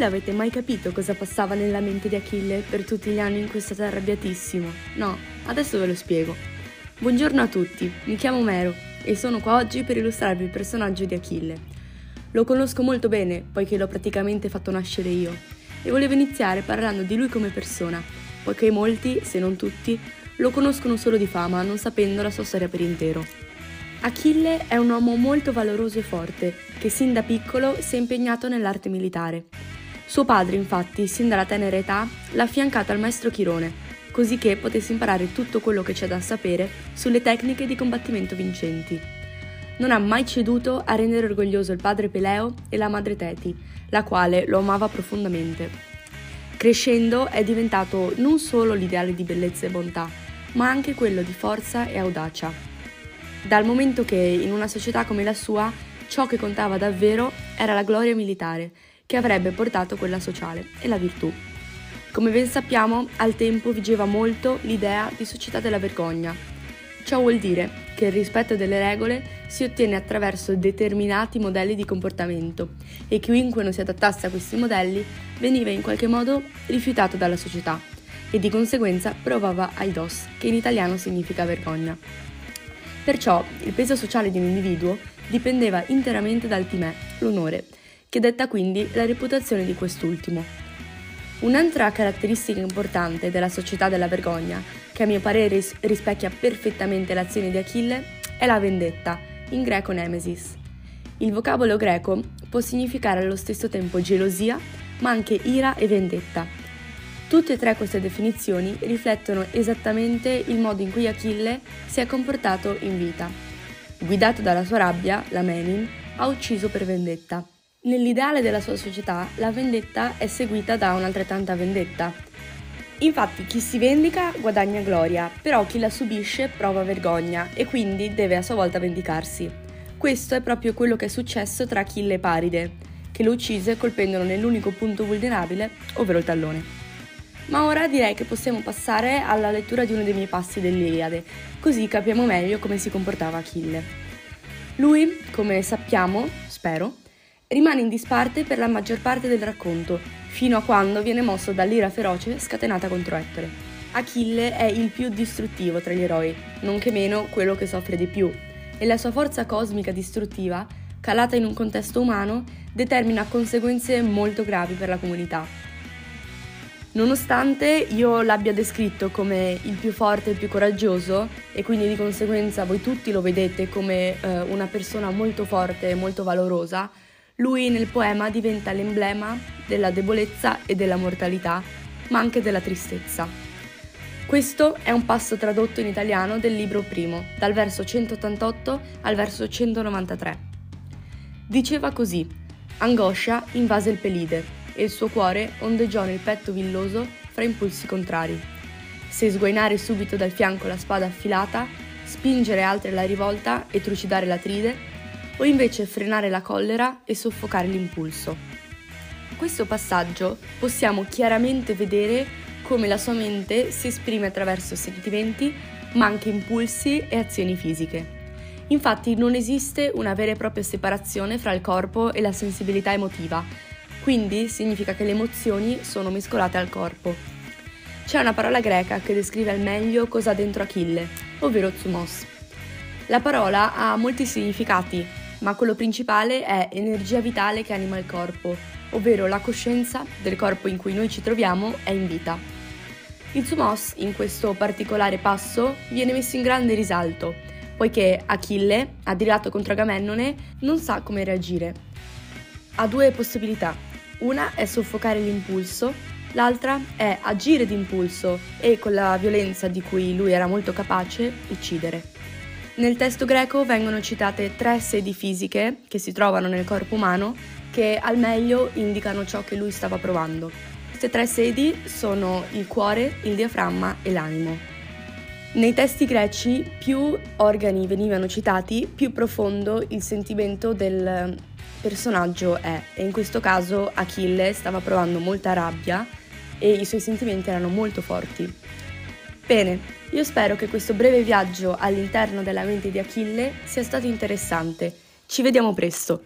Voi l'avete mai capito cosa passava nella mente di Achille per tutti gli anni in cui è stato arrabbiatissimo? No, adesso ve lo spiego. Buongiorno a tutti, mi chiamo Mero e sono qua oggi per illustrarvi il personaggio di Achille. Lo conosco molto bene, poiché l'ho praticamente fatto nascere io, e volevo iniziare parlando di lui come persona, poiché molti, se non tutti, lo conoscono solo di fama, non sapendo la sua storia per intero. Achille è un uomo molto valoroso e forte, che sin da piccolo si è impegnato nell'arte militare. Suo padre, infatti, sin dalla tenera età, l'ha affiancato al maestro Chirone, così che potesse imparare tutto quello che c'è da sapere sulle tecniche di combattimento vincenti. Non ha mai ceduto a rendere orgoglioso il padre Peleo e la madre Teti, la quale lo amava profondamente. Crescendo è diventato non solo l'ideale di bellezza e bontà, ma anche quello di forza e audacia dal momento che in una società come la sua ciò che contava davvero era la gloria militare, che avrebbe portato quella sociale e la virtù. Come ben sappiamo, al tempo vigeva molto l'idea di società della vergogna. Ciò vuol dire che il rispetto delle regole si ottiene attraverso determinati modelli di comportamento e chiunque non si adattasse a questi modelli veniva in qualche modo rifiutato dalla società e di conseguenza provava aidos, che in italiano significa vergogna. Perciò il peso sociale di un individuo dipendeva interamente dal timè, l'onore, che detta quindi la reputazione di quest'ultimo. Un'altra caratteristica importante della società della vergogna, che a mio parere rispecchia perfettamente l'azione di Achille, è la vendetta, in greco nemesis. Il vocabolo greco può significare allo stesso tempo gelosia, ma anche ira e vendetta, Tutte e tre queste definizioni riflettono esattamente il modo in cui Achille si è comportato in vita. Guidato dalla sua rabbia, la Menin ha ucciso per vendetta. Nell'ideale della sua società, la vendetta è seguita da un'altrettanta vendetta. Infatti chi si vendica guadagna gloria, però chi la subisce prova vergogna e quindi deve a sua volta vendicarsi. Questo è proprio quello che è successo tra Achille e Paride, che lo uccise colpendolo nell'unico punto vulnerabile, ovvero il tallone. Ma ora direi che possiamo passare alla lettura di uno dei miei passi dell'Iliade, così capiamo meglio come si comportava Achille. Lui, come sappiamo, spero, rimane in disparte per la maggior parte del racconto, fino a quando viene mosso dall'ira feroce scatenata contro Ettore. Achille è il più distruttivo tra gli eroi, nonché meno quello che soffre di più, e la sua forza cosmica distruttiva, calata in un contesto umano, determina conseguenze molto gravi per la comunità Nonostante io l'abbia descritto come il più forte e il più coraggioso e quindi di conseguenza voi tutti lo vedete come eh, una persona molto forte e molto valorosa, lui nel poema diventa l'emblema della debolezza e della mortalità, ma anche della tristezza. Questo è un passo tradotto in italiano del libro primo, dal verso 188 al verso 193. Diceva così: Angoscia invase il Pelide e il suo cuore ondeggiò nel petto villoso fra impulsi contrari. Se sguainare subito dal fianco la spada affilata, spingere altre la rivolta e trucidare l'Atride, o invece frenare la collera e soffocare l'impulso. In questo passaggio possiamo chiaramente vedere come la sua mente si esprime attraverso sentimenti, ma anche impulsi e azioni fisiche. Infatti non esiste una vera e propria separazione fra il corpo e la sensibilità emotiva, quindi significa che le emozioni sono mescolate al corpo. C'è una parola greca che descrive al meglio cosa ha dentro Achille, ovvero zumos. La parola ha molti significati, ma quello principale è energia vitale che anima il corpo, ovvero la coscienza del corpo in cui noi ci troviamo è in vita. Il Zumos, in questo particolare passo, viene messo in grande risalto, poiché Achille, addirato contro Agamennone, non sa come reagire. Ha due possibilità. Una è soffocare l'impulso, l'altra è agire d'impulso e con la violenza di cui lui era molto capace, uccidere. Nel testo greco vengono citate tre sedi fisiche che si trovano nel corpo umano che al meglio indicano ciò che lui stava provando. Queste tre sedi sono il cuore, il diaframma e l'animo. Nei testi greci più organi venivano citati, più profondo il sentimento del personaggio è e in questo caso Achille stava provando molta rabbia e i suoi sentimenti erano molto forti. Bene, io spero che questo breve viaggio all'interno della mente di Achille sia stato interessante. Ci vediamo presto!